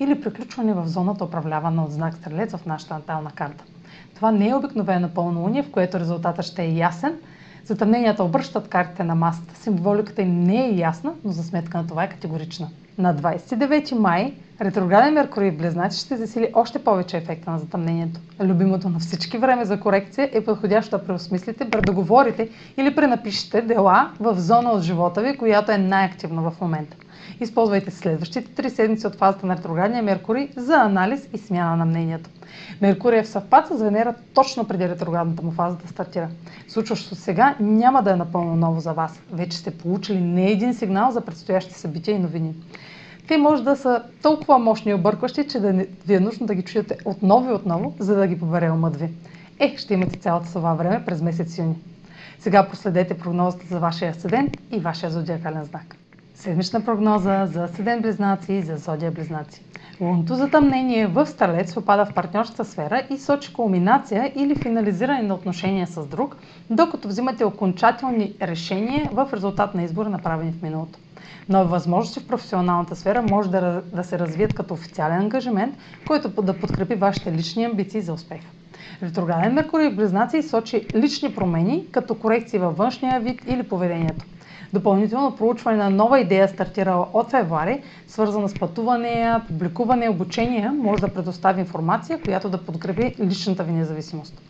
или приключване в зоната управлявана от знак Стрелец в нашата натална карта. Това не е обикновено пълнолуние, в което резултатът ще е ясен. Затъмненията обръщат картите на масата. Символиката им не е ясна, но за сметка на това е категорична. На 29 май ретрограден Меркурий в Близнаци ще засили още повече ефекта на затъмнението. Любимото на всички време за корекция е подходящо да преосмислите, предоговорите или пренапишете дела в зона от живота ви, която е най-активна в момента. Използвайте следващите три седмици от фазата на ретроградния Меркурий за анализ и смяна на мнението. Меркурий е в съвпад с Венера точно преди ретроградната му фаза да стартира. Случващото сега няма да е напълно ново за вас. Вече сте получили не един сигнал за предстоящи събития и новини. Те може да са толкова мощни и объркващи, че да ви е нужно да ги чуете отново и отново, за да ги побере умът ви. Е, ще имате цялото това време през месец юни. Сега проследете прогнозата за вашия асцендент и вашия зодиакален знак. Седмична прогноза за Седен Близнаци и за Зодия Близнаци. Лунното затъмнение в Стрелец попада в партньорската сфера и сочи кулминация или финализиране на отношения с друг, докато взимате окончателни решения в резултат на избора, направени в миналото. Нови възможности в професионалната сфера може да, да се развият като официален ангажимент, който да подкрепи вашите лични амбиции за успех. Ретрограден Меркурий в Близнаци сочи лични промени, като корекции във външния вид или поведението. Допълнително проучване на нова идея, стартирала от февруари, свързана с пътуване, публикуване, обучение, може да предостави информация, която да подкрепи личната ви независимост.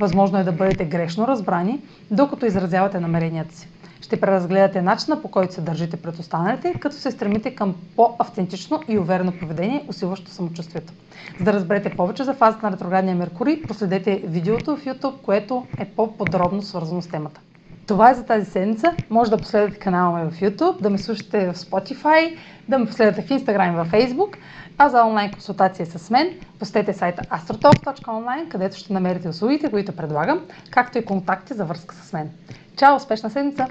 Възможно е да бъдете грешно разбрани, докато изразявате намеренията си. Ще преразгледате начина по който се държите пред останалите, като се стремите към по-автентично и уверено поведение, усилващо самочувствието. За да разберете повече за фазата на ретроградния Меркурий, проследете видеото в YouTube, което е по-подробно свързано с темата. Това е за тази седмица. Може да последвате канала ми в YouTube, да ме слушате в Spotify, да ме последвате в Instagram и в Facebook. А за онлайн консултация с мен, посетете сайта astrotalk.online, където ще намерите услугите, които предлагам, както и контакти за връзка с мен. Чао! Успешна седмица!